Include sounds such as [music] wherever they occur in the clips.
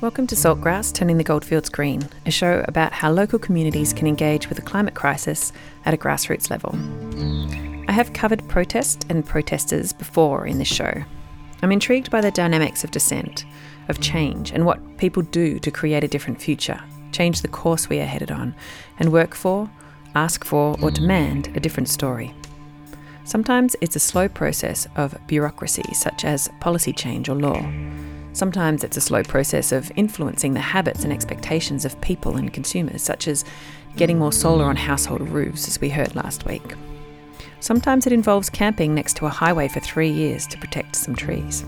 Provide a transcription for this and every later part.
Welcome to Saltgrass Turning the Goldfields Green, a show about how local communities can engage with the climate crisis at a grassroots level. I have covered protest and protesters before in this show. I'm intrigued by the dynamics of dissent, of change, and what people do to create a different future, change the course we are headed on, and work for, ask for, or demand a different story. Sometimes it's a slow process of bureaucracy, such as policy change or law. Sometimes it's a slow process of influencing the habits and expectations of people and consumers, such as getting more solar on household roofs, as we heard last week. Sometimes it involves camping next to a highway for three years to protect some trees.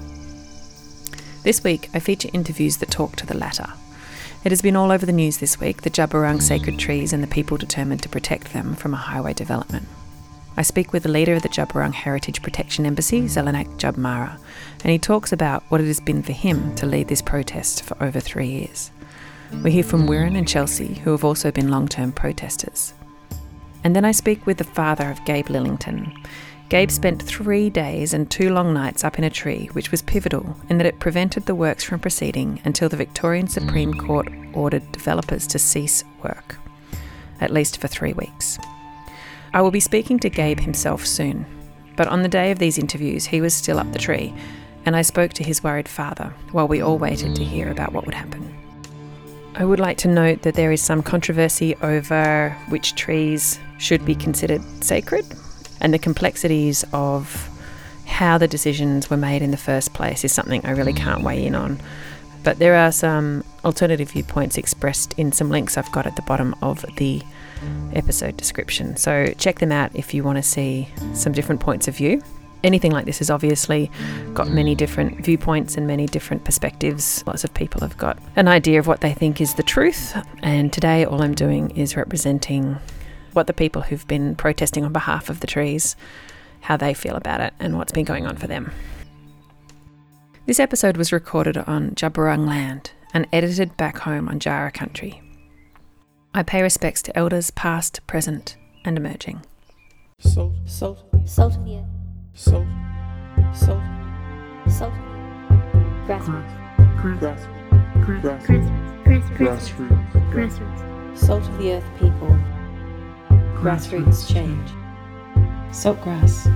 This week, I feature interviews that talk to the latter. It has been all over the news this week the Djab sacred trees and the people determined to protect them from a highway development. I speak with the leader of the Djab Heritage Protection Embassy, Zellanach Djab Mara, and he talks about what it has been for him to lead this protest for over three years. We hear from Wirrn and Chelsea, who have also been long term protesters. And then I speak with the father of Gabe Lillington. Gabe spent three days and two long nights up in a tree, which was pivotal in that it prevented the works from proceeding until the Victorian Supreme Court ordered developers to cease work, at least for three weeks. I will be speaking to Gabe himself soon, but on the day of these interviews, he was still up the tree, and I spoke to his worried father while we all waited to hear about what would happen. I would like to note that there is some controversy over which trees should be considered sacred and the complexities of how the decisions were made in the first place is something I really can't weigh in on. But there are some alternative viewpoints expressed in some links I've got at the bottom of the episode description. So check them out if you want to see some different points of view. Anything like this has obviously got many different viewpoints and many different perspectives. Lots of people have got an idea of what they think is the truth, and today all I'm doing is representing what the people who've been protesting on behalf of the trees, how they feel about it, and what's been going on for them. This episode was recorded on Djab land and edited back home on Jara country. I pay respects to elders past, present, and emerging. Salt, salt, Salt of the earth. salt, salt, Salt. Grassroots. grass, Grassroots. Grassroots. grassroots, Grassroots. Salt of the earth people. Grassroots change. Saltgrass.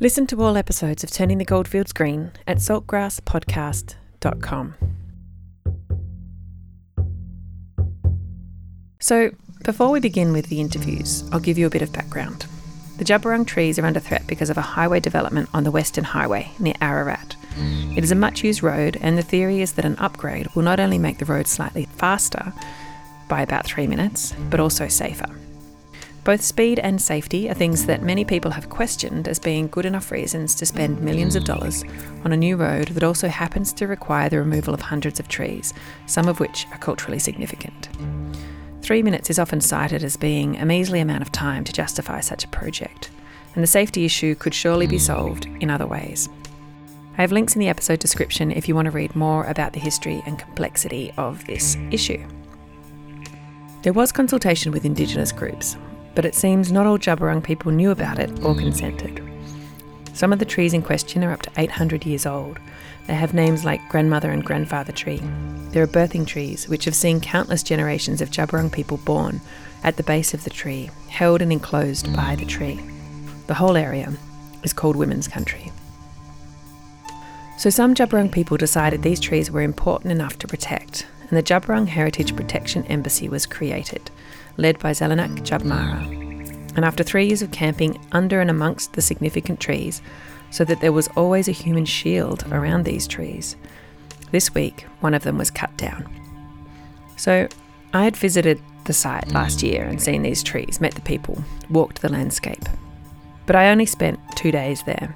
Listen to all episodes of Turning the Goldfields Green at saltgrasspodcast.com. So, before we begin with the interviews, I'll give you a bit of background. The Djab Wurrung trees are under threat because of a highway development on the Western Highway near Ararat. It is a much used road, and the theory is that an upgrade will not only make the road slightly faster by about three minutes, but also safer. Both speed and safety are things that many people have questioned as being good enough reasons to spend millions of dollars on a new road that also happens to require the removal of hundreds of trees, some of which are culturally significant. Three minutes is often cited as being a measly amount of time to justify such a project, and the safety issue could surely be solved in other ways. I have links in the episode description if you want to read more about the history and complexity of this issue. There was consultation with Indigenous groups, but it seems not all Djab Wurrung people knew about it or hmm. consented. Some of the trees in question are up to 800 years old. They have names like grandmother and grandfather tree. There are birthing trees, which have seen countless generations of Djab Wurrung people born at the base of the tree, held and enclosed by the tree. The whole area is called Women's Country. So some Djab Wurrung people decided these trees were important enough to protect, and the Djab Wurrung Heritage Protection Embassy was created, led by Zellanach Djab Mara. And after three years of camping under and amongst the significant trees, so that there was always a human shield around these trees, this week one of them was cut down. So I had visited the site last mm. year and seen these trees, met the people, walked the landscape. But I only spent two days there.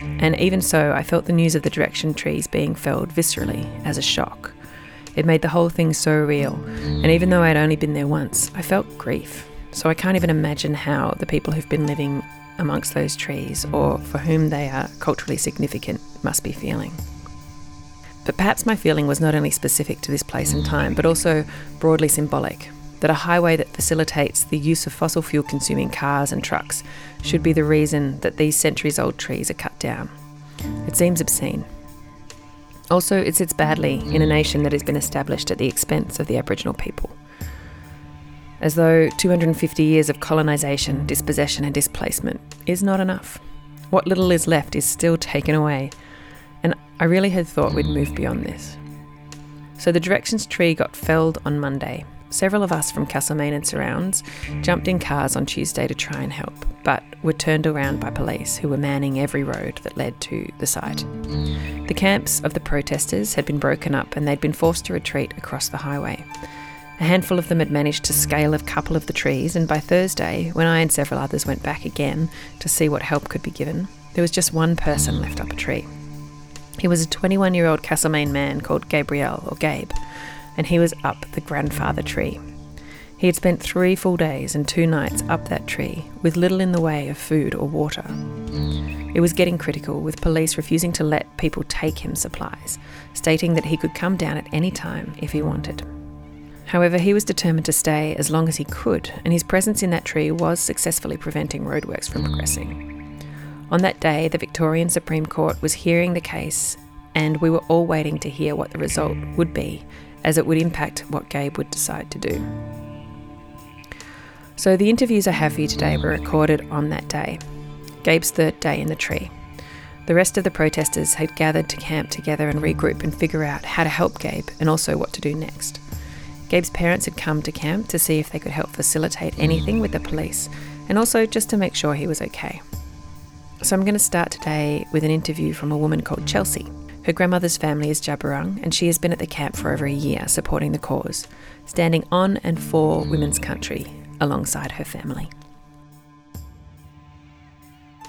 And even so, I felt the news of the direction trees being felled viscerally as a shock. It made the whole thing so real, and even though I'd only been there once, I felt grief. So I can't even imagine how the people who've been living amongst those trees, or for whom they are culturally significant, must be feeling. But perhaps my feeling was not only specific to this place and time, but also broadly symbolic that a highway that facilitates the use of fossil fuel consuming cars and trucks should be the reason that these centuries old trees are cut down. It seems obscene. Also, it sits badly in a nation that has been established at the expense of the Aboriginal people. As though 250 years of colonisation, dispossession, and displacement is not enough. What little is left is still taken away, and I really had thought we'd move beyond this. So the directions tree got felled on Monday. Several of us from Castlemaine and surrounds jumped in cars on Tuesday to try and help, but were turned around by police who were manning every road that led to the site. The camps of the protesters had been broken up and they'd been forced to retreat across the highway. A handful of them had managed to scale a couple of the trees, and by Thursday, when I and several others went back again to see what help could be given, there was just one person left up a tree. He was a 21 year old Castlemaine man called Gabriel, or Gabe, and he was up the grandfather tree. He had spent three full days and two nights up that tree with little in the way of food or water. It was getting critical, with police refusing to let people take him supplies, stating that he could come down at any time if he wanted. However, he was determined to stay as long as he could, and his presence in that tree was successfully preventing roadworks from progressing. On that day, the Victorian Supreme Court was hearing the case, and we were all waiting to hear what the result would be, as it would impact what Gabe would decide to do. So, the interviews I have for you today were recorded on that day, Gabe's third day in the tree. The rest of the protesters had gathered to camp together and regroup and figure out how to help Gabe and also what to do next. Gabe's parents had come to camp to see if they could help facilitate anything with the police and also just to make sure he was okay. So I'm going to start today with an interview from a woman called Chelsea. Her grandmother's family is Djab Wurrung, and she has been at the camp for over a year supporting the cause, standing on and for women's country alongside her family.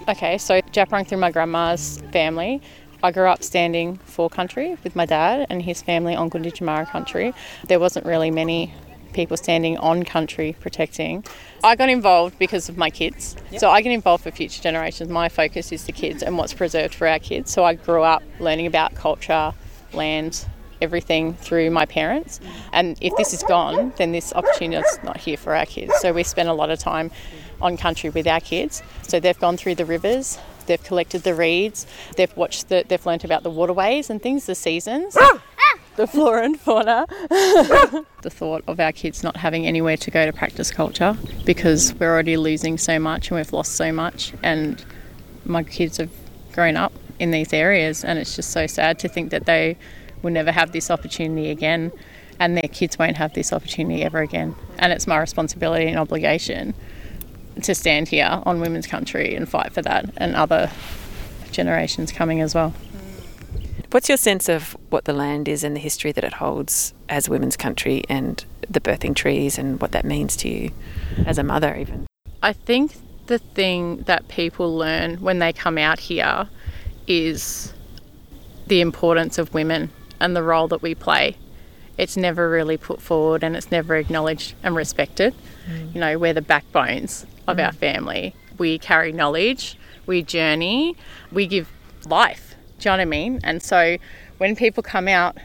Okay, so Djab Wurrung through my grandma's family. I grew up standing for country with my dad and his family on Gunditjmara country. There wasn't really many people standing on country protecting. I got involved because of my kids. So I get involved for future generations. My focus is the kids and what's preserved for our kids. So I grew up learning about culture, land, everything through my parents. And if this is gone, then this opportunity is not here for our kids. So we spend a lot of time on country with our kids. So they've gone through the rivers, they've collected the reeds, they've watched the, they've learnt about the waterways and things, the seasons, the flora and fauna. [laughs] the thought of our kids not having anywhere to go to practice culture because we're already losing so much and we've lost so much and my kids have grown up in these areas and it's just so sad to think that they will never have this opportunity again and their kids won't have this opportunity ever again. And it's my responsibility and obligation to stand here on women's country and fight for that and other generations coming as well. What's your sense of what the land is and the history that it holds as women's country and the birthing trees and what that means to you as a mother, even? I think the thing that people learn when they come out here is the importance of women and the role that we play. It's never really put forward and it's never acknowledged and respected. Mm. You know, we're the backbones of mm. our family. We carry knowledge, we journey, we give life. Do you know what I mean? And so when people come out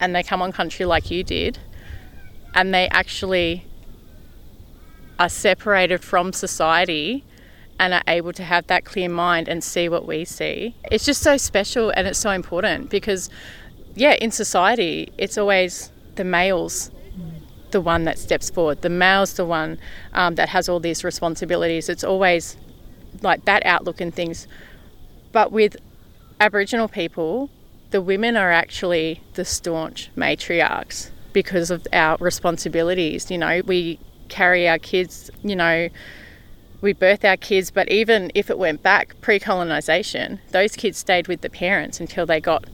and they come on country like you did, and they actually are separated from society and are able to have that clear mind and see what we see. It's just so special and it's so important because, yeah, in society, it's always the males the one that steps forward. The male's the one um, that has all these responsibilities. It's always like that outlook and things. But with Aboriginal people, the women are actually the staunch matriarchs because of our responsibilities. You know, we carry our kids, you know, we birth our kids, but even if it went back pre colonisation, those kids stayed with the parents until they got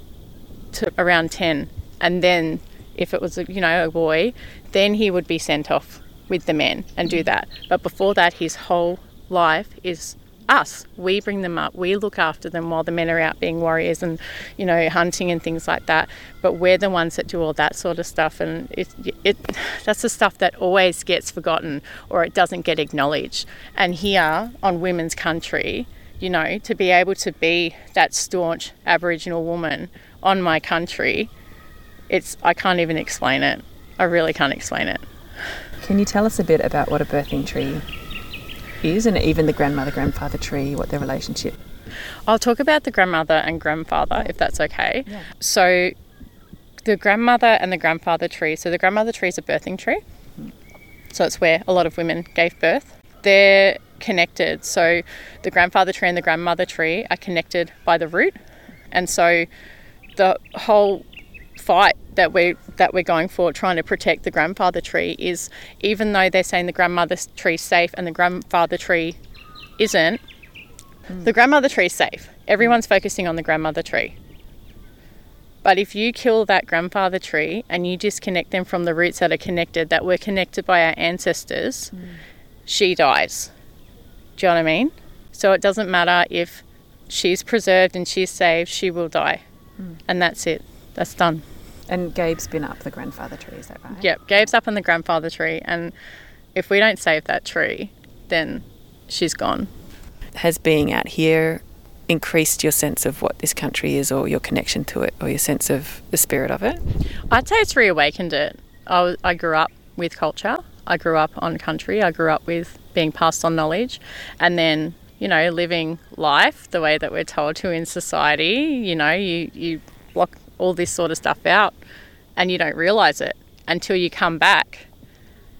to around 10. And then, if it was, a, you know, a boy, then he would be sent off with the men and do mm. that. But before that, his whole life is us. We bring them up. We look after them while the men are out being warriors and, you know, hunting and things like that. But we're the ones that do all that sort of stuff, and it, it that's the stuff that always gets forgotten or it doesn't get acknowledged. And here on Women's Country, you know, to be able to be that staunch Aboriginal woman on my country, it's I can't even explain it. I really can't explain it. Can you tell us a bit about what a birthing tree is and even the grandmother grandfather tree, what their relationship I'll talk about the grandmother and grandfather if that's okay. So, the grandmother and the grandfather tree. So, the grandmother tree is a birthing tree. So, it's where a lot of women gave birth. They're connected. So, the grandfather tree and the grandmother tree are connected by the root. And so, the whole fight that we that we're going for trying to protect the grandfather tree is even though they're saying the grandmother tree's safe and the grandfather tree isn't the grandmother tree's safe. Everyone's focusing on the grandmother tree. But if you kill that grandfather tree and you disconnect them from the roots that are connected that were connected by our ancestors she dies. Do you know what i mean? So it doesn't matter if she's preserved and she's saved she will die. And that's it. That's done And Gabe's been up the grandfather tree, is that right? Yep, Gabe's up on the grandfather tree, and if we don't save that tree, then she's gone. Has being out here increased your sense of what this country is or your connection to it or your sense of the spirit of it? I'd say it's reawakened it. I, was, I grew up with culture, I grew up on country, I grew up with being passed on knowledge, and then, you know, living life the way that we're told to in society. You know, you, you block all this sort of stuff out and you don't realize it until you come back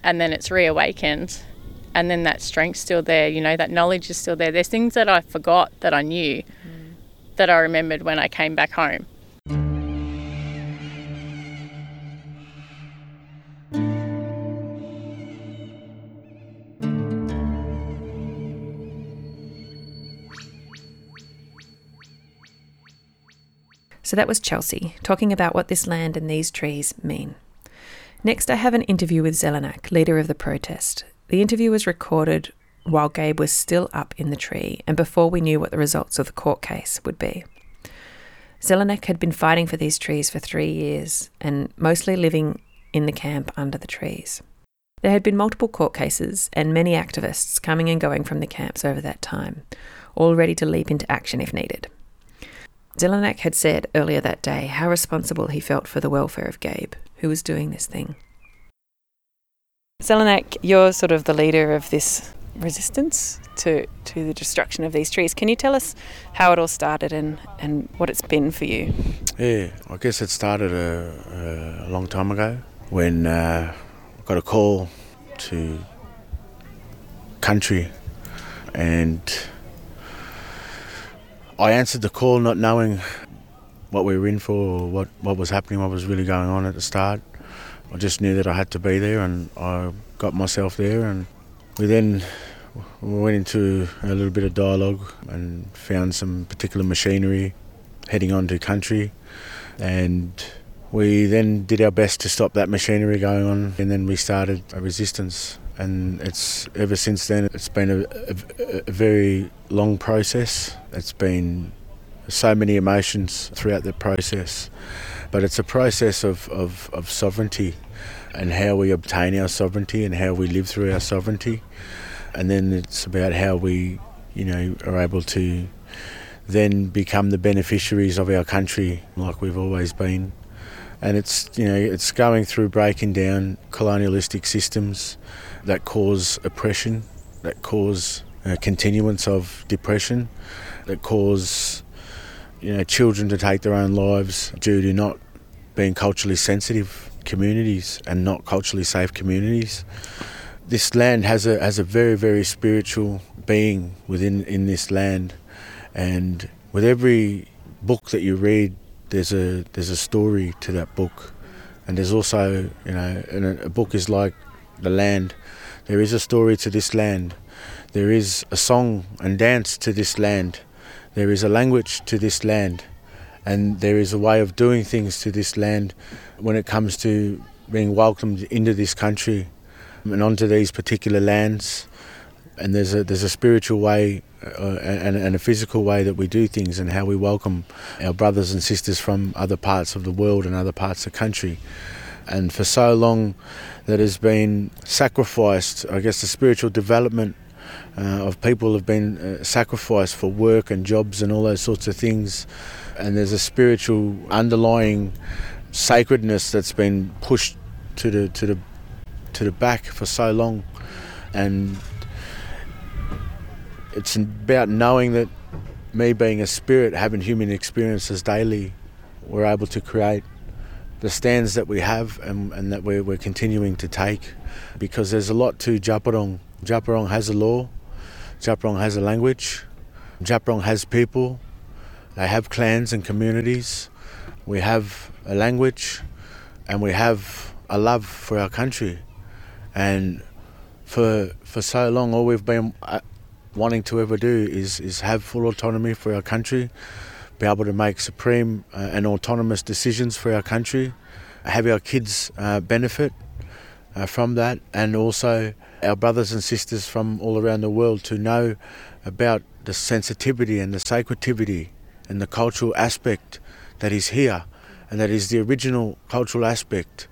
and then it's reawakened and then that strength's still there you know that knowledge is still there. There's things that i forgot that i knew mm. that i remembered when i came back home So that was Chelsea talking about what this land and these trees mean. Next, I have an interview with Zellanach, leader of the protest. The interview was recorded while Gabe was still up in the tree and before we knew what the results of the court case would be. Zellanach had been fighting for these trees for three years and mostly living in the camp under the trees. There had been multiple court cases and many activists coming and going from the camps over that time, all ready to leap into action if needed. Zellanach had said earlier that day how responsible he felt for the welfare of Gabe, who was doing this thing. Zellanach, you're sort of the leader of this resistance to, to the destruction of these trees. Can you tell us how it all started and, and what it's been for you? Yeah, I guess it started a, a long time ago when uh, I got a call to country and I answered the call not knowing what we were in for or what, what was happening, what was really going on at the start. I just knew that I had to be there and I got myself there and we then we went into a little bit of dialogue and found some particular machinery heading on to country and we then did our best to stop that machinery going on and then we started a resistance and it's ever since then it's been a, a, a very long process. It's been so many emotions throughout the process but it's a process of, of, of sovereignty and how we obtain our sovereignty and how we live through our sovereignty. And then it's about how we you know are able to then become the beneficiaries of our country like we've always been and it's you know it's going through breaking down colonialistic systems that cause oppression that cause uh, continuance of depression that cause you know children to take their own lives due to not being culturally sensitive communities and not culturally safe communities. This land has a has a very very spiritual being within in this land. And with every book that you read there's a there's a story to that book. And there's also you know and a, a book is like the land. There is a story to this land. There is a song and dance to this land. There is a language to this land. And there is a way of doing things to this land when it comes to being welcomed into this country and onto these particular lands. And there's a there's a spiritual way uh, and, and a physical way that we do things and how we welcome our brothers and sisters from other parts of the world and other parts of the country. And for so long, that has been sacrificed. I guess the spiritual development uh, of people have been uh, sacrificed for work and jobs and all those sorts of things. And there's a spiritual underlying sacredness that's been pushed to the to the to the back for so long, and it's about knowing that me being a spirit, having human experiences daily, we're able to create the stands that we have and, and that we're, we're continuing to take because there's a lot to Djab Wurrung. Japarong has a law, Djab Wurrung has a language, Djab Wurrung has people, they have clans and communities, we have a language, and we have a love for our country. And for for so long, all we've been uh, wanting to ever do is is have full autonomy for our country, be able to make supreme uh, and autonomous decisions for our country, have our kids uh, benefit uh, from that, and also our brothers and sisters from all around the world to know about the sensitivity and the sacredity and the cultural aspect that is here, and that is the original cultural aspect.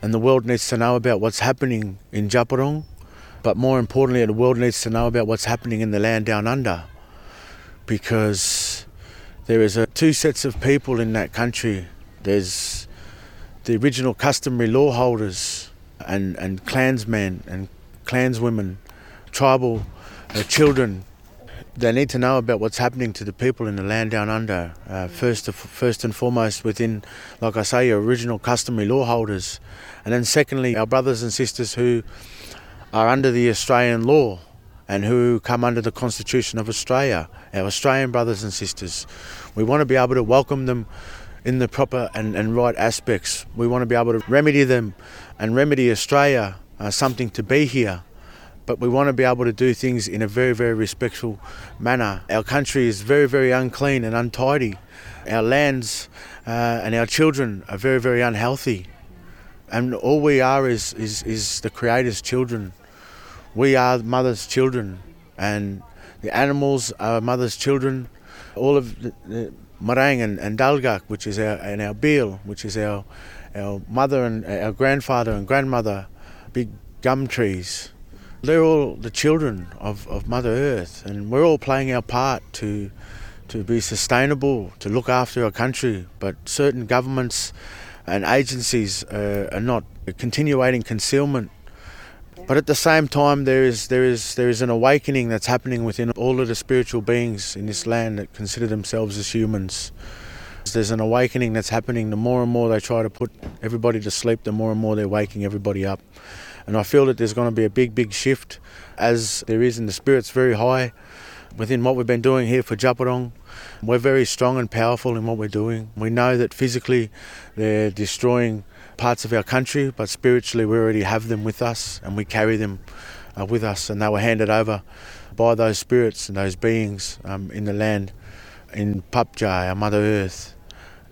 And the world needs to know about what's happening in Djab Wurrung, but more importantly, the world needs to know about what's happening in the land down under, because there is a, two sets of people in that country. There's the original customary law holders and, and clansmen and clanswomen, tribal uh, children. They need to know about what's happening to the people in the land down under. Uh, first, first and foremost, within, like I say, your original customary law holders, and then secondly, our brothers and sisters who are under the Australian law and who come under the Constitution of Australia, our Australian brothers and sisters. We want to be able to welcome them in the proper and, and right aspects. We want to be able to remedy them and remedy Australia uh, something to be here. But we want to be able to do things in a very, very respectful manner. Our country is very, very unclean and untidy. Our lands uh, and our children are very, very unhealthy. And all we are is, is, is the Creator's children. We are mother's children. And the animals are mother's children. All of the, the Marang and, and Dalgak, which is our, and our Beel, which is our, our mother and our grandfather and grandmother, big gum trees. They're all the children of, of Mother Earth, and we're all playing our part to to be sustainable, to look after our country. But certain governments and agencies uh, are not continuating concealment. But at the same time, there is there is there is an awakening that's happening within all of the spiritual beings in this land that consider themselves as humans. There's an awakening that's happening. The more and more they try to put everybody to sleep, the more and more they're waking everybody up. And I feel that there's going to be a big, big shift as there is, and the spirit's very high within what we've been doing here for Djab Wurrung. We're very strong and powerful in what we're doing. We know that physically they're destroying parts of our country, but spiritually we already have them with us and we carry them uh, with us. And they were handed over by those spirits and those beings um, in the land in Papja, our Mother Earth.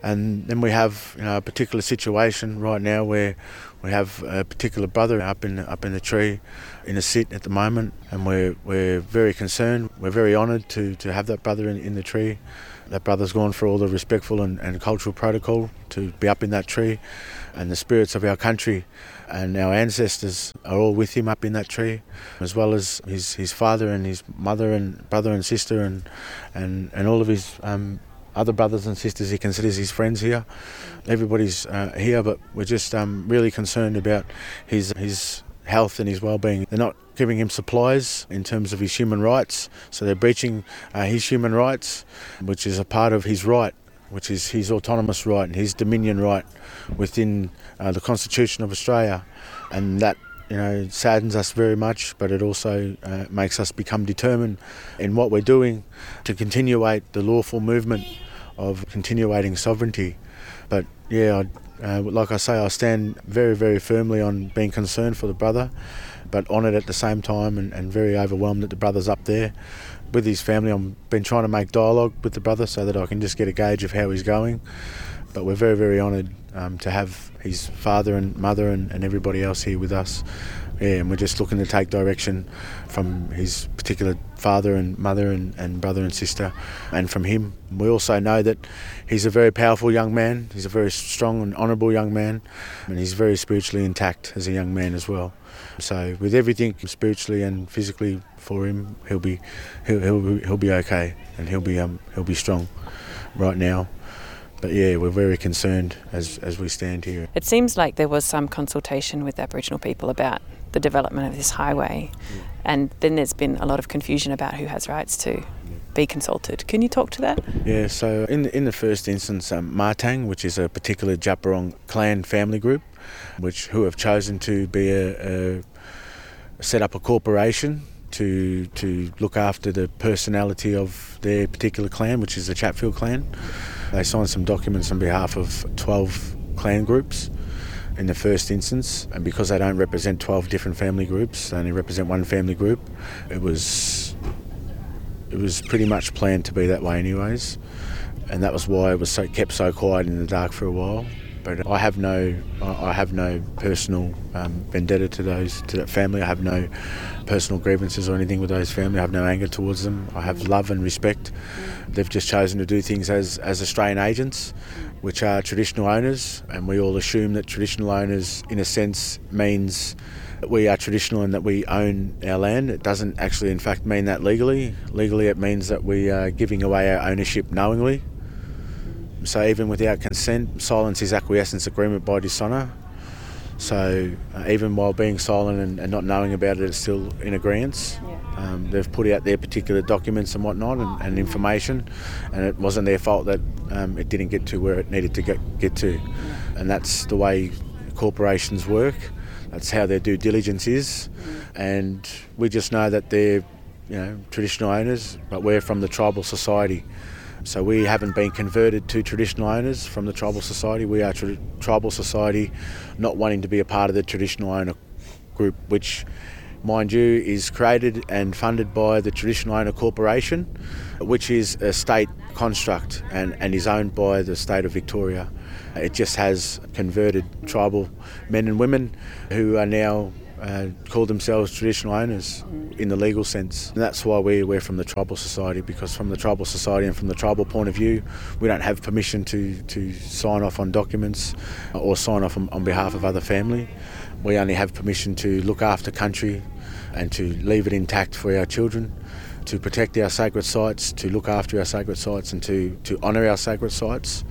And then we have you know, a particular situation right now where we have a particular brother up in up in the tree in a sit at the moment, and we're we're very concerned. We're very honoured to, to have that brother in, in the tree. That brother's gone for all the respectful and, and cultural protocol to be up in that tree, and the spirits of our country and our ancestors are all with him up in that tree, as well as his, his father and his mother and brother and sister and and, and all of his um, other brothers and sisters he considers his friends here. Everybody's uh, here, but we're just um, really concerned about his his health and his well-being. They're not giving him supplies in terms of his human rights, so they're breaching uh, his human rights, which is a part of his right, which is his autonomous right and his dominion right within uh, the Constitution of Australia, and that you know, saddens us very much, but it also uh, makes us become determined in what we're doing to continuate the lawful movement of continuating sovereignty. But yeah, I, uh, like I say, I stand very, very firmly on being concerned for the brother, but honoured at the same time and, and very overwhelmed that the brother's up there with his family. I've been trying to make dialogue with the brother so that I can just get a gauge of how he's going. But we're very, very honoured um, to have his father and mother and, and everybody else here with us. Yeah, and we're just looking to take direction from his particular father and mother and, and brother and sister and from him. We also know that he's a very powerful young man, he's a very strong and honourable young man, and he's very spiritually intact as a young man as well. So with everything spiritually and physically for him, he'll be he'll, he'll, he'll be okay and he'll be um, he'll be strong right now but yeah, we're very concerned as, as we stand here. It seems like there was some consultation with Aboriginal people about the development of this highway, and then there's been a lot of confusion about who has rights to be consulted. Can you talk to that? Yeah, so in in the first instance, um, Martang, which is a particular Djab Wurrung clan family group, which who have chosen to be a, a set up a corporation to to look after the personality of their particular clan, which is the Chatfield clan. They signed some documents on behalf of 12 clan groups in the first instance, and because they don't represent 12 different family groups, they only represent one family group. It was it was pretty much planned to be that way, anyways, and that was why it was so kept so quiet in the dark for a while. But I have no, I have no personal um, vendetta to those to that family. I have no personal grievances or anything with those family. I have no anger towards them. I have love and respect. They've just chosen to do things as as Australian agents, which are traditional owners, and we all assume that traditional owners, in a sense, means that we are traditional and that we own our land. It doesn't actually, in fact, mean that legally. Legally, it means that we are giving away our ownership knowingly. So even without consent, silence is acquiescence agreement by dishonour. So uh, even while being silent and, and not knowing about it, it's still in agreement. Um, they've put out their particular documents and whatnot and, and information, and it wasn't their fault that um, it didn't get to where it needed to get, get to. And that's the way corporations work. That's how their due diligence is. And we just know that they're, you know, traditional owners, but we're from the tribal society. So we haven't been converted to traditional owners from the tribal society. We are tra- tribal society, not wanting to be a part of the traditional owner group, which, mind you, is created and funded by the Traditional Owner Corporation, which is a state construct and, and is owned by the state of Victoria. It just has converted tribal men and women who are now uh, call themselves traditional owners in the legal sense. And that's why we, we're from the tribal society, because from the tribal society and from the tribal point of view, we don't have permission to, to sign off on documents or sign off on, on behalf of other family. We only have permission to look after country and to leave it intact for our children, to protect our sacred sites, to look after our sacred sites and to, to honour our sacred sites,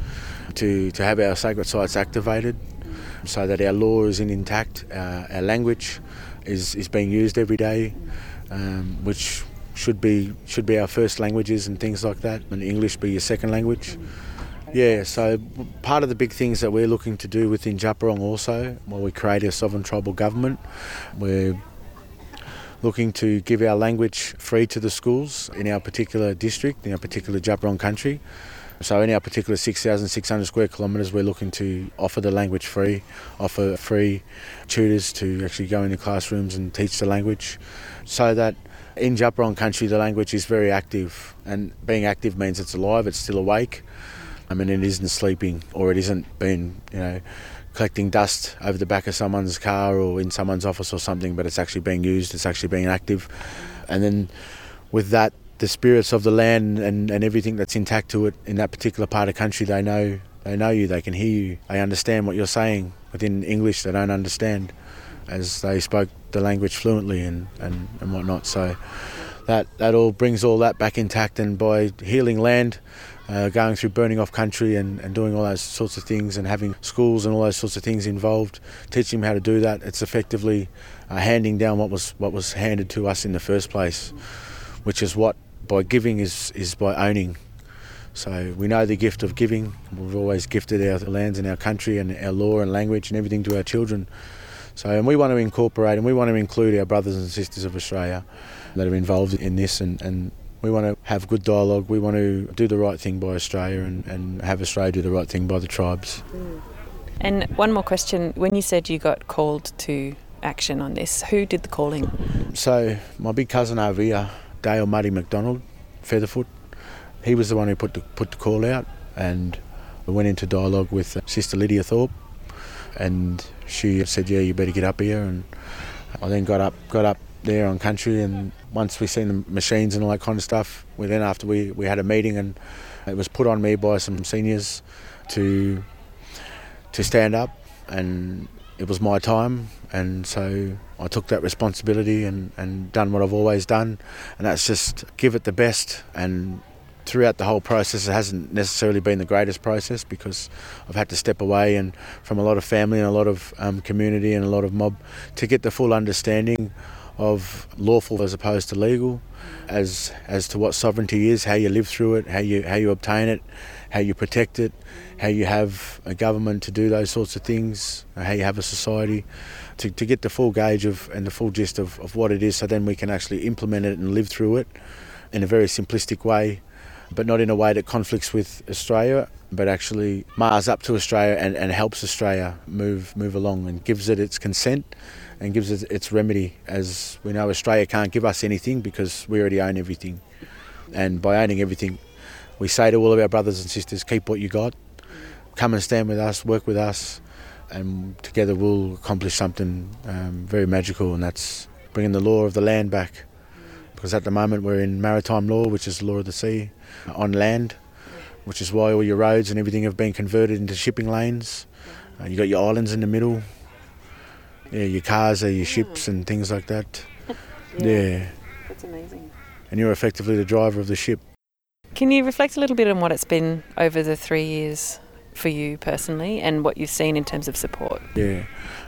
to, to have our sacred sites activated so that our law is in intact, uh, our language is, is being used every day, um, which should be should be our first languages and things like that, and English be your second language. Yeah, so part of the big things that we're looking to do within Djab Wurrung also, while we create a sovereign tribal government, we're looking to give our language free to the schools in our particular district, in our particular Djab Wurrung country. So in our particular 6,600 square kilometres, we're looking to offer the language free, offer free tutors to actually go into classrooms and teach the language, so that in Djab Wurrung country the language is very active, and being active means it's alive, it's still awake. I mean, it isn't sleeping or it isn't been, you know, collecting dust over the back of someone's car or in someone's office or something, but it's actually being used, it's actually being active. And then with that, the spirits of the land and, and everything that's intact to it in that particular part of country, they know they know you, they can hear you, they understand what you're saying. Within English, they don't understand, as they spoke the language fluently and, and, and whatnot. So that that all brings all that back intact, and by healing land. Uh, going through burning off country and, and doing all those sorts of things and having schools and all those sorts of things involved, teaching them how to do that, it's effectively uh, handing down what was what was handed to us in the first place, which is what by giving is, is by owning. So we know the gift of giving. We've always gifted our lands and our country and our law and language and everything to our children. So and we want to incorporate and we want to include our brothers and sisters of Australia that are involved in this and, and we want to have good dialogue. We want to do the right thing by Australia and, and have Australia do the right thing by the tribes. And one more question. When you said you got called to action on this, who did the calling? So my big cousin over here, Dale Muddy McDonald, Featherfoot, he was the one who put the, put the call out and we went into dialogue with uh, Sister Lydia Thorpe and she said, yeah, you better get up here. And I then got up, got up there on country and once we seen the machines and all that kind of stuff, we then after we, we had a meeting and it was put on me by some seniors to to stand up and it was my time and so I took that responsibility and, and done what I've always done and that's just give it the best and throughout the whole process it hasn't necessarily been the greatest process because I've had to step away and from a lot of family and a lot of um, community and a lot of mob to get the full understanding of lawful as opposed to legal, as as to what sovereignty is, how you live through it, how you how you obtain it, how you protect it, how you have a government to do those sorts of things, how you have a society, to, to get the full gauge of and the full gist of, of what it is, so then we can actually implement it and live through it in a very simplistic way, but not in a way that conflicts with Australia, but actually mars up to Australia and, and helps Australia move move along and gives it its consent and gives us its remedy. As we know, Australia can't give us anything because we already own everything. And by owning everything, we say to all of our brothers and sisters, keep what you got, come and stand with us, work with us, and together we'll accomplish something um, very magical, and that's bringing the law of the land back. Because at the moment we're in maritime law, which is the law of the sea, on land, which is why all your roads and everything have been converted into shipping lanes. Uh, you got your islands in the middle. Yeah, your cars are your hmm. ships and things like that. [laughs] yeah. That's amazing. And you're effectively the driver of the ship. Can you reflect a little bit on what it's been over the three years for you personally and what you've seen in terms of support? Yeah,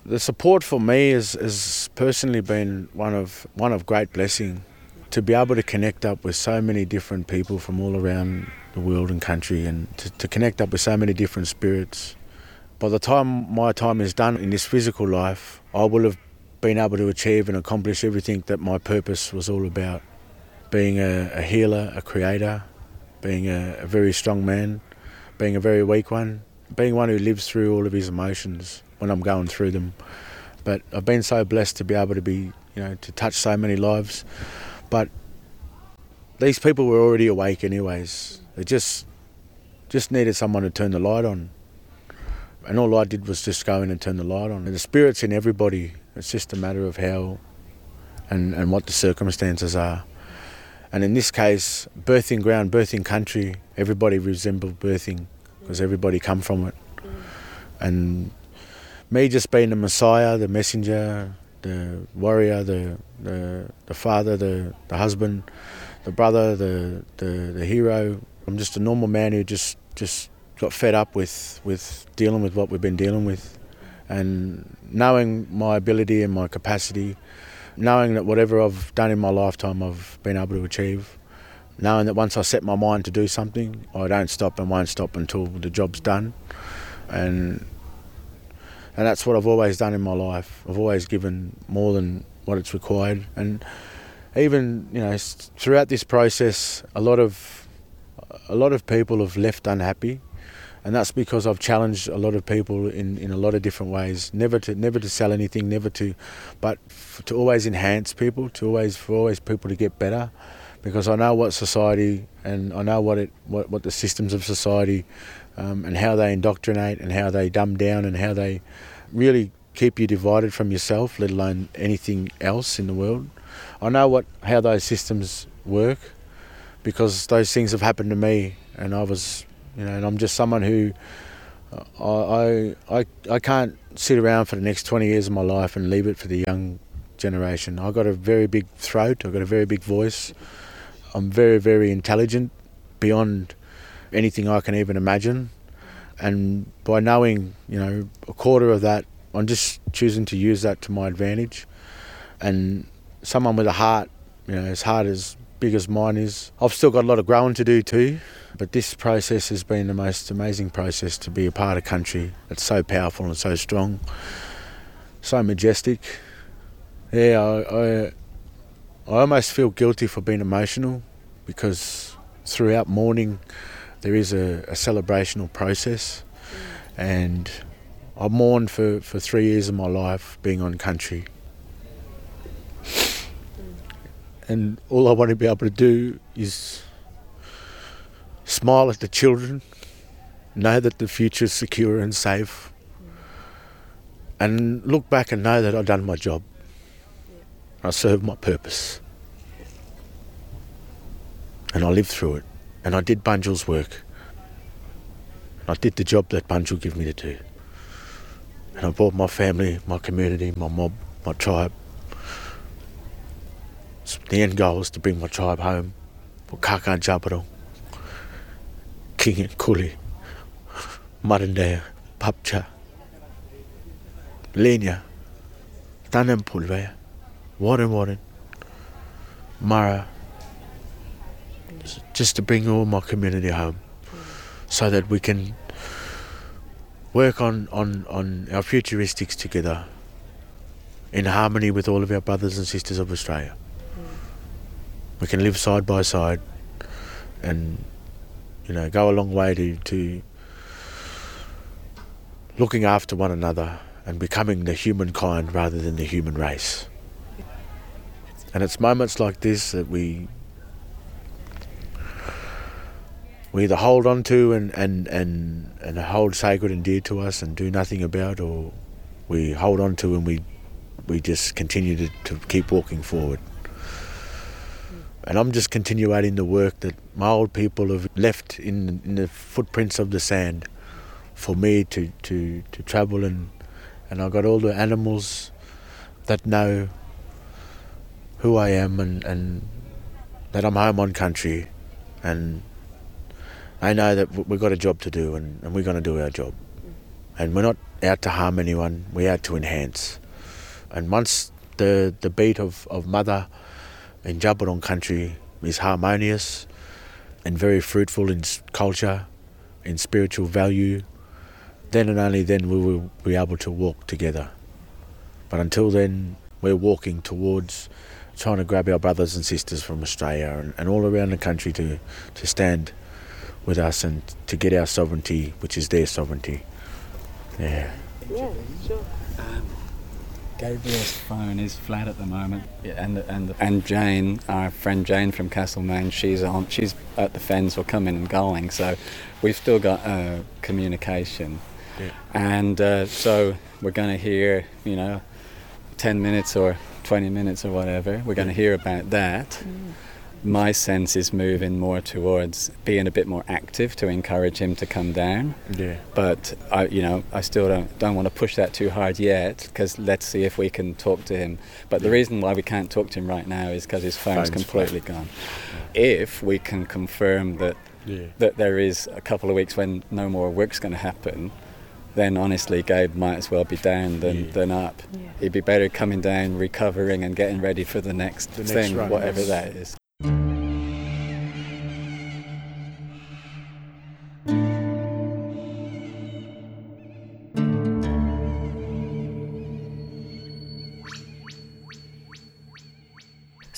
the support for me has, has personally been one of one of great blessing. To be able to connect up with so many different people from all around the world and country, and to, to connect up with so many different spirits. By the time my time is done in this physical life, I will have been able to achieve and accomplish everything that my purpose was all about. Being a, a healer, a creator, being a, a very strong man, being a very weak one, being one who lives through all of his emotions when I'm going through them. But I've been so blessed to be able to be, you know, to touch so many lives. But these people were already awake anyways. They just just needed someone to turn the light on. And all I did was just go in and turn the light on. And the spirit's in everybody. It's just a matter of how and, and what the circumstances are. And in this case, birthing ground, birthing country, everybody resembled birthing because everybody come from it. And me just being the Messiah, the messenger, the warrior, the the, the father, the, the husband, the brother, the, the the hero. I'm just a normal man who just just got fed up with with dealing with what we've been dealing with, and knowing my ability and my capacity, knowing that whatever I've done in my lifetime, I've been able to achieve. Knowing that once I set my mind to do something, I don't stop and won't stop until the job's done, and and that's what I've always done in my life. I've always given more than what it's required, and even you know throughout this process, a lot of a lot of people have left unhappy, and that's because I've challenged a lot of people in, in a lot of different ways. Never to never to sell anything, never to, but f- to always enhance people, to always for always people to get better, because I know what society and I know what it what, what the systems of society um, and how they indoctrinate and how they dumb down and how they really keep you divided from yourself, let alone anything else in the world. I know what how those systems work because those things have happened to me, and I was, you know, and I'm just someone who uh, I I I, I can't sit around for the next 20 years of my life and leave it for the young generation. I've got a very big throat. I've got a very big voice. I'm very very intelligent, beyond anything I can even imagine. And by knowing, you know, a quarter of that, I'm just choosing to use that to my advantage. And someone with a heart, you know, as hard as big as mine is, I've still got a lot of growing to do too. But this process has been the most amazing process to be a part of country that's so powerful and so strong, so majestic. Yeah, I, I, I almost feel guilty for being emotional because throughout mourning, there is a, a celebrational process, mm. and I mourned for, for three years of my life being on country. And all I want to be able to do is smile at the children, know that the future is secure and safe, and look back and know that I've done my job. I served my purpose. And I lived through it. And I did Bunjil's work. I did the job that Bunjil gave me to do. And I brought my family, my community, my mob, my tribe. The end goal is to bring my tribe home. For Kakan Jabaro, King and Kuli, Marandea, Papcha, Lenya, Tanem Warren Warren, Mara, just to bring all my community home so that we can work on, on, on our futuristics together in harmony with all of our brothers and sisters of Australia. We can live side by side and you know go a long way to, to looking after one another and becoming the humankind rather than the human race. And it's moments like this that we we either hold on to and, and, and, and hold sacred and dear to us and do nothing about or we hold on to and we we just continue to, to keep walking forward. And I'm just continuing the work that my old people have left in, in the footprints of the sand for me to, to, to travel and and I've got all the animals that know who I am and, and that I'm home on country and they know that we've got a job to do and, and we're going to do our job. And we're not out to harm anyone, we're out to enhance. And once the, the beat of, of mother in Djab Wurrung country is harmonious and very fruitful in culture, in spiritual value, then and only then will we will be able to walk together. But until then, we're walking towards trying to grab our brothers and sisters from Australia and, and all around the country to, to stand with us and to get our sovereignty, which is their sovereignty. Yeah. Um, Gabriel's phone is flat at the moment, yeah, and and and Jane, our friend Jane from Castlemaine, she's on. She's at the fens for coming and going, so we've still got uh, communication, Yeah. and uh, so we're going to hear, you know, ten minutes or twenty minutes or whatever. We're going to hear about that. My sense is moving more towards being a bit more active to encourage him to come down Yeah. but I, you know, I still don't don't want to push that too hard yet because let's see if we can talk to him. But the reason why we can't talk to him right now is because his phone's, Phone's completely gone. If we can confirm that Yeah. that there is a couple of weeks when no more work's going to happen, then honestly, Gabe might as well be down than, Yeah. than up. Yeah. He'd be better coming down, recovering, and getting ready for the next The next thing, run, whatever yes. that is.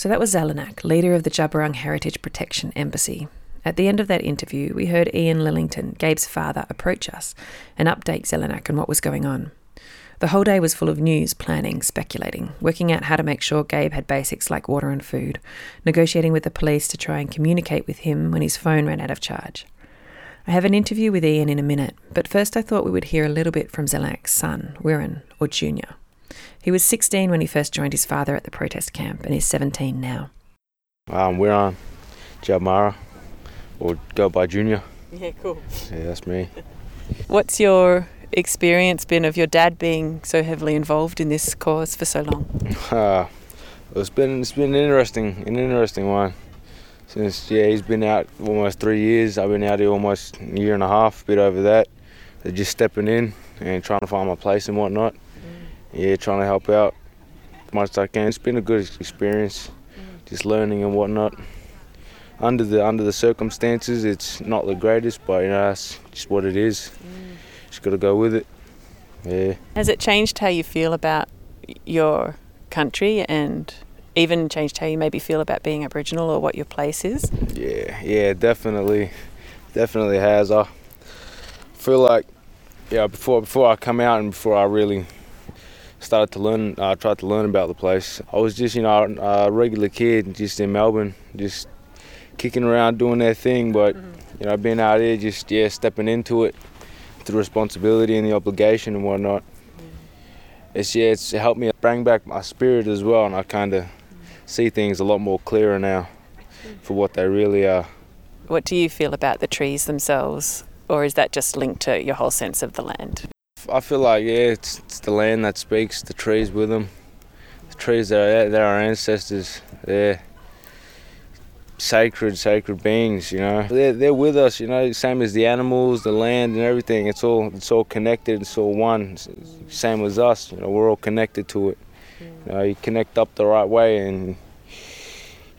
So that was Zellanach, leader of the Djab Wurrung Heritage Protection Embassy. At the end of that interview, we heard Ian Lillington, Gabe's father, approach us and update Zellanach on what was going on. The whole day was full of news, planning, speculating, working out how to make sure Gabe had basics like water and food, negotiating with the police to try and communicate with him when his phone ran out of charge. I have an interview with Ian in a minute, but first I thought we would hear a little bit from Zellanach's son, Wirren, or Junior. He was 16 when he first joined his father at the protest camp, and he's 17 now. Um, we're on Djab Mara, or go by Junior. Yeah, cool. Yeah, that's me. What's your experience been of your dad being so heavily involved in this cause for so long? [laughs] Uh, it's been it's been interesting, an interesting one. Since yeah, he's been out almost three years. I've been out here almost a year and a half, a bit over that. They're just stepping in and trying to find my place and whatnot. Yeah, trying to help out as much as I can. It's been a good experience, mm. just learning and whatnot. Under the under the circumstances, it's not the greatest, but you know that's just what it is. Mm. Just got to go with it. Yeah. Has it changed how you feel about your country and even changed how you maybe feel about being Aboriginal or what your place is? Yeah, yeah, definitely, definitely has. I feel like, yeah, before before I come out and before I really started to learn, I tried to learn about the place. I was just, you know, a regular kid, just in Melbourne, just kicking around doing their thing. But mm-hmm. you know, being out here, just yeah, stepping into it, the responsibility and the obligation and whatnot. It's yeah, it's helped me bring back my spirit as well, and I kind of see things a lot more clearer now mm. for what they really are. What do you feel about the trees themselves? Or is that just linked to your whole sense of the land? I feel like yeah, it's, it's the land that speaks, the trees with them. The trees that are they're our ancestors. They're sacred, sacred beings. You know, they're they're with us. You know, same as the animals, the land, and everything. It's all it's all connected. It's all one. It's- Same as us. You know, we're all connected to it. You, know, you connect up the right way, and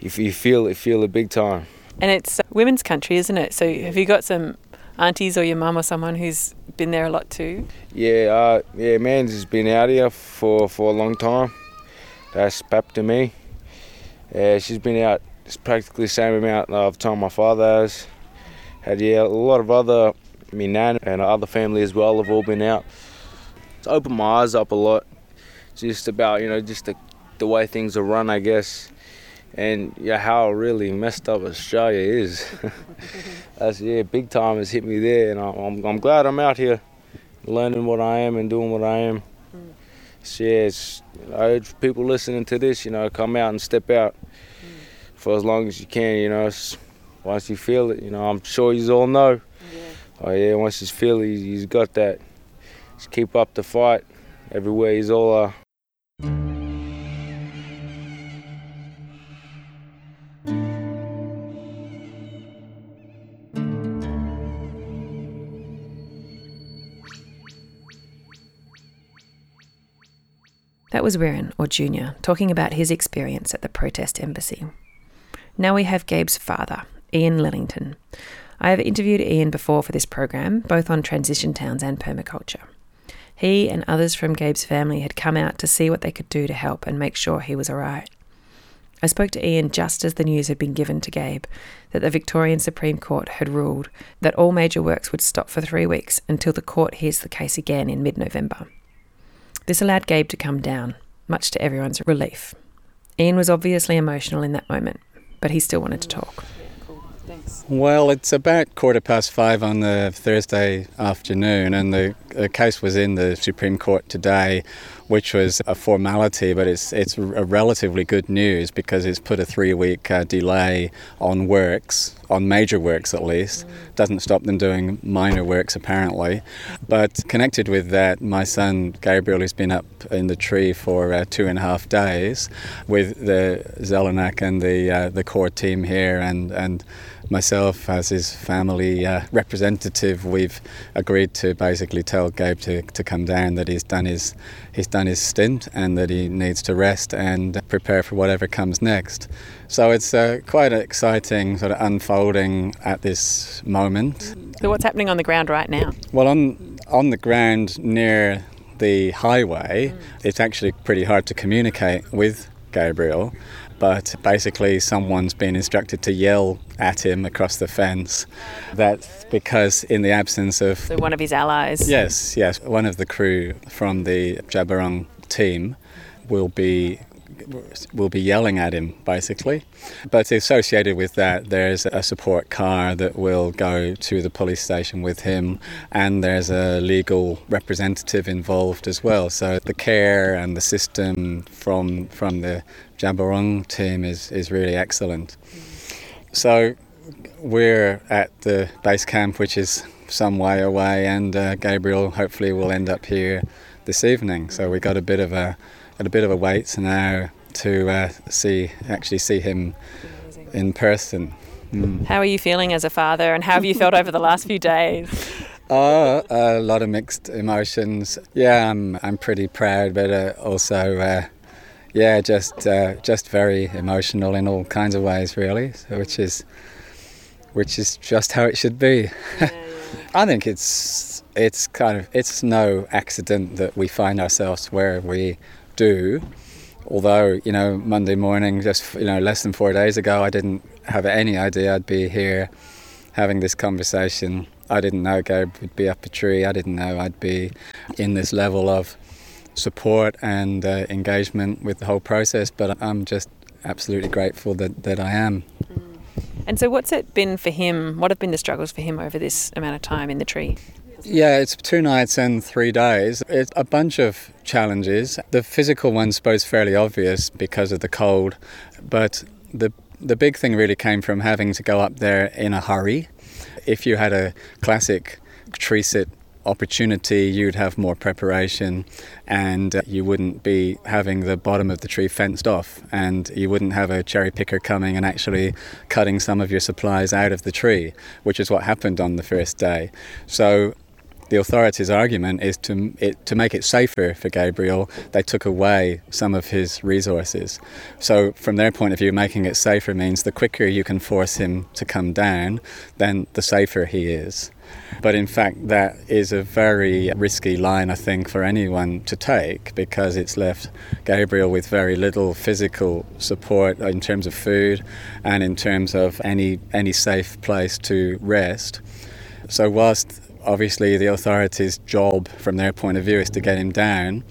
if you feel it, feel it big time. And it's uh, women's country, isn't it? So have you got some aunties or your mum or someone who's been there a lot too? Yeah, uh, yeah, Mans has been out here for, for a long time. That's pap to me. She's been out it's practically the same amount of time my father has. Had yeah, a lot of other, my nan and other family as well have all been out. It's opened my eyes up a lot, just about you know just the, the way things are run, I guess, and yeah, how really messed up Australia is. [laughs] That's yeah, big time has hit me there, and I'm, I'm glad I'm out here, learning what I am and doing what I am. Mm. So, yeah, I urge people listening to this, you know, come out and step out mm. for as long as you can, you know. Once you feel it, you know, I'm sure you all know. Yeah. Oh yeah, once you feel it, he's got that. Just keep up the fight. Everywhere he's all are. That was Wirren, or Junior, talking about his experience at the protest embassy. Now we have Gabe's father, Ian Lillington. I have interviewed Ian before for this program, both on transition towns and permaculture. He and others from Gabe's family had come out to see what they could do to help and make sure he was alright. I spoke to Ian just as the news had been given to Gabe that the Victorian Supreme Court had ruled that all major works would stop for three weeks until the court hears the case again in mid November. This allowed Gabe to come down, much to everyone's relief. Ian was obviously emotional in that moment, but he still wanted to talk. Well, it's about quarter past five on the Thursday afternoon, and the, the case was in the Supreme Court today which was a formality, but it's it's a relatively good news because it's put a three week uh, delay on works, on major works at least. Doesn't stop them doing minor works apparently. But connected with that, my son Gabriel has been up in the tree for uh, two and a half days with the Zellanach and the uh, the core team here and and myself as his family uh, representative, we've agreed to basically tell Gabe to, to come down that he's done his he's done his stint and that he needs to rest and prepare for whatever comes next. So it's uh, quite an exciting sort of unfolding at this moment. So what's happening on the ground right now? Well, on on the ground near the highway, mm. it's actually pretty hard to communicate with Gabriel but basically someone's been instructed to yell at him across the fence. That's because in the absence of so one of his allies. Yes, yes, one of the crew from the Djab Wurrung team will be will be yelling at him basically. But associated with that, there's a support car that will go to the police station with him, and there's a legal representative involved as well. So the care and the system from from the Wurrung team is, is really excellent. So we're at the base camp, which is some way away, and uh, Gabriel hopefully will end up here this evening. So we got a bit of a got a bit of a wait now to uh, see actually see him in person. Mm. How are you feeling as a father, and how have you felt over the last few days? [laughs] Oh, a lot of mixed emotions. Yeah, I'm I'm pretty proud, but uh, also uh, yeah, just uh, just very emotional in all kinds of ways, really. So, which is which is just how it should be. Yeah, yeah. [laughs] I think it's it's kind of it's no accident that we find ourselves where we do. Although you know, Monday morning, just you know, less than four days ago, I didn't have any idea I'd be here having this conversation. I didn't know Gabe would be up a tree. I didn't know I'd be in this level of support and uh, engagement with the whole process. But I'm just absolutely grateful that, that I am. And so, what's it been for him? What have been the struggles for him over this amount of time in the tree? Yeah, it's two nights and three days. It's a bunch of challenges. The physical one's both fairly obvious because of the cold, but the the big thing really came from having to go up there in a hurry. If you had a classic tree sit opportunity, you'd have more preparation and you wouldn't be having the bottom of the tree fenced off and you wouldn't have a cherry picker coming and actually cutting some of your supplies out of the tree, which is what happened on the first day. So the authorities' argument is to it, to make it safer for Gabriel, they took away some of his resources. So, from their point of view, making it safer means the quicker you can force him to come down, then the safer he is. But in fact, that is a very risky line, I think, for anyone to take because it's left Gabriel with very little physical support in terms of food and in terms of any, any safe place to rest. So, whilst obviously the authorities' job from their point of view is to get him down,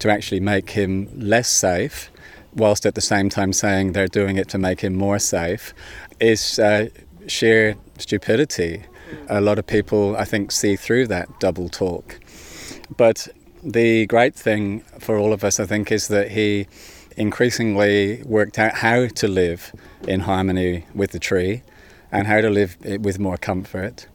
to actually make him less safe, whilst at the same time saying they're doing it to make him more safe, is uh, sheer stupidity. A lot of people, I think, see through that double talk. But the great thing for all of us, I think, is that he increasingly worked out how to live in harmony with the tree and how to live with more comfort.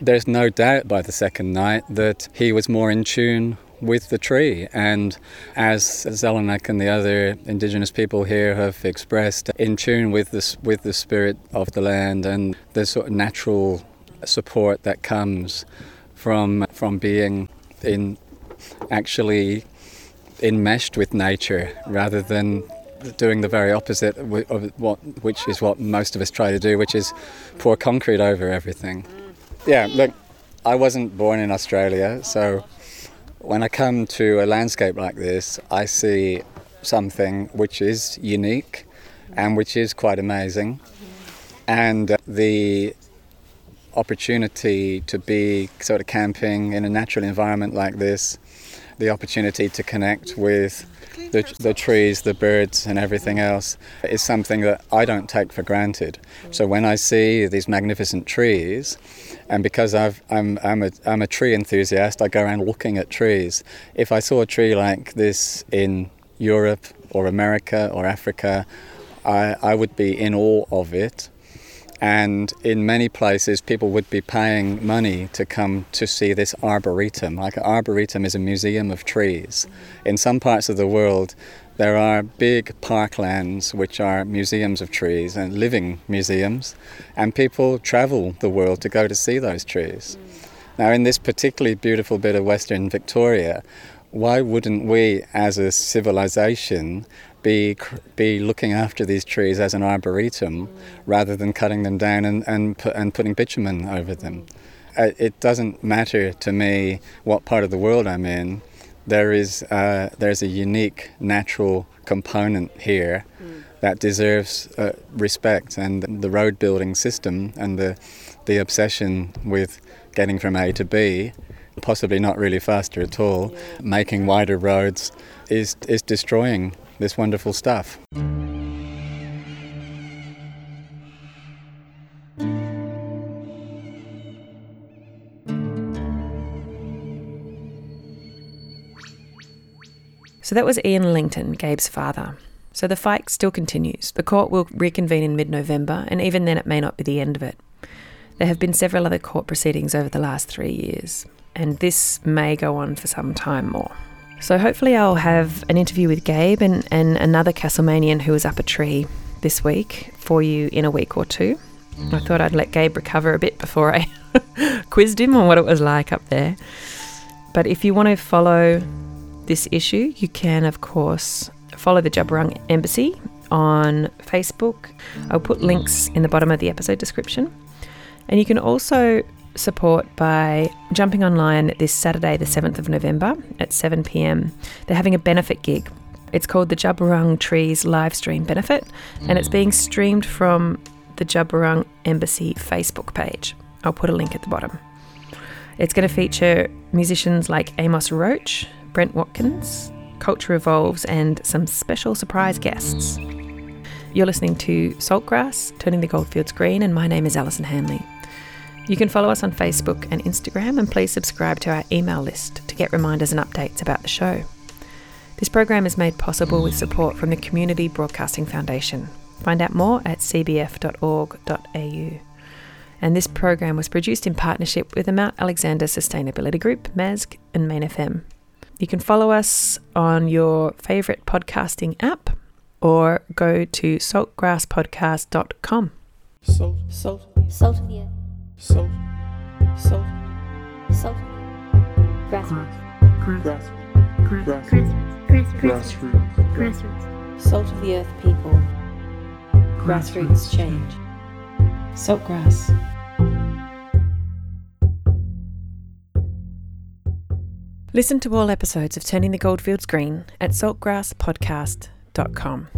There's no doubt by the second night that he was more in tune with the tree. And as Zellanach and the other indigenous people here have expressed, in tune with the, with the spirit of the land and the sort of natural support that comes from, from being in actually enmeshed with nature rather than doing the very opposite of what, which is what most of us try to do, which is pour concrete over everything. Yeah, look, I wasn't born in Australia, so when I come to a landscape like this, I see something which is unique and which is quite amazing. And uh, the opportunity to be sort of camping in a natural environment like this, the opportunity to connect with the, the trees, the birds, and everything else is something that I don't take for granted. So when I see these magnificent trees, and because I'm, I'm, a, I'm a tree enthusiast, I go around looking at trees. If I saw a tree like this in Europe or America or Africa, I, I would be in awe of it. And in many places, people would be paying money to come to see this arboretum. Like an arboretum is a museum of trees. In some parts of the world, there are big parklands which are museums of trees and living museums, and people travel the world to go to see those trees. Now, in this particularly beautiful bit of Western Victoria, why wouldn't we, as a civilization, be be looking after these trees as an arboretum rather than cutting them down and and, pu- and putting bitumen over them? Uh, it doesn't matter to me what part of the world I'm in there is uh, there's a unique natural component here mm. that deserves uh, respect, and the road building system and the the obsession with getting from A to B, possibly not really faster at all, yeah. making wider roads, is is destroying this wonderful stuff. So that was Ian Lillington, Gabe's father. So the fight still continues. The court will reconvene in mid November, and even then it may not be the end of it. There have been several other court proceedings over the last three years, and this may go on for some time more. So hopefully I'll have an interview with Gabe and, and another Castlemanian who was up a tree this week for you in a week or two. I thought I'd let Gabe recover a bit before I [laughs] quizzed him on what it was like up there. But if you want to follow this issue, you can, of course, follow the Djab Wurrung Embassy on Facebook. I'll put links in the bottom of the episode description. And you can also support by jumping online this Saturday, the 7th of November at 7 pm. They're having a benefit gig. It's called the Djab Wurrung Trees Live Stream Benefit, and it's mm. being streamed from the Djab Wurrung Embassy Facebook page. I'll put a link at the bottom. It's going to feature musicians like Amos Roach, Brent Watkins, Culture Evolves, and some special surprise guests. You're listening to Saltgrass, Turning the Goldfields Green, and my name is Alison Hanley. You can follow us on Facebook and Instagram, and please subscribe to our email list to get reminders and updates about the show. This program is made possible with support from the Community Broadcasting Foundation. Find out more at cbf.org.au. And this program was produced in partnership with the Mount Alexander Sustainability Group, MASG, and Main FM. You can follow us on your favourite podcasting app or go to saltgrasspodcast.com. Salt, salt, Salt of the earth. Salt, salt, Salt. Grassroots. Grass. Grassroots. Grassroots. Grassroots. Grassroots. Salt of the earth people. Grassroots change. Saltgrass. Listen to all episodes of Turning the Goldfields Green at saltgrasspodcast.com.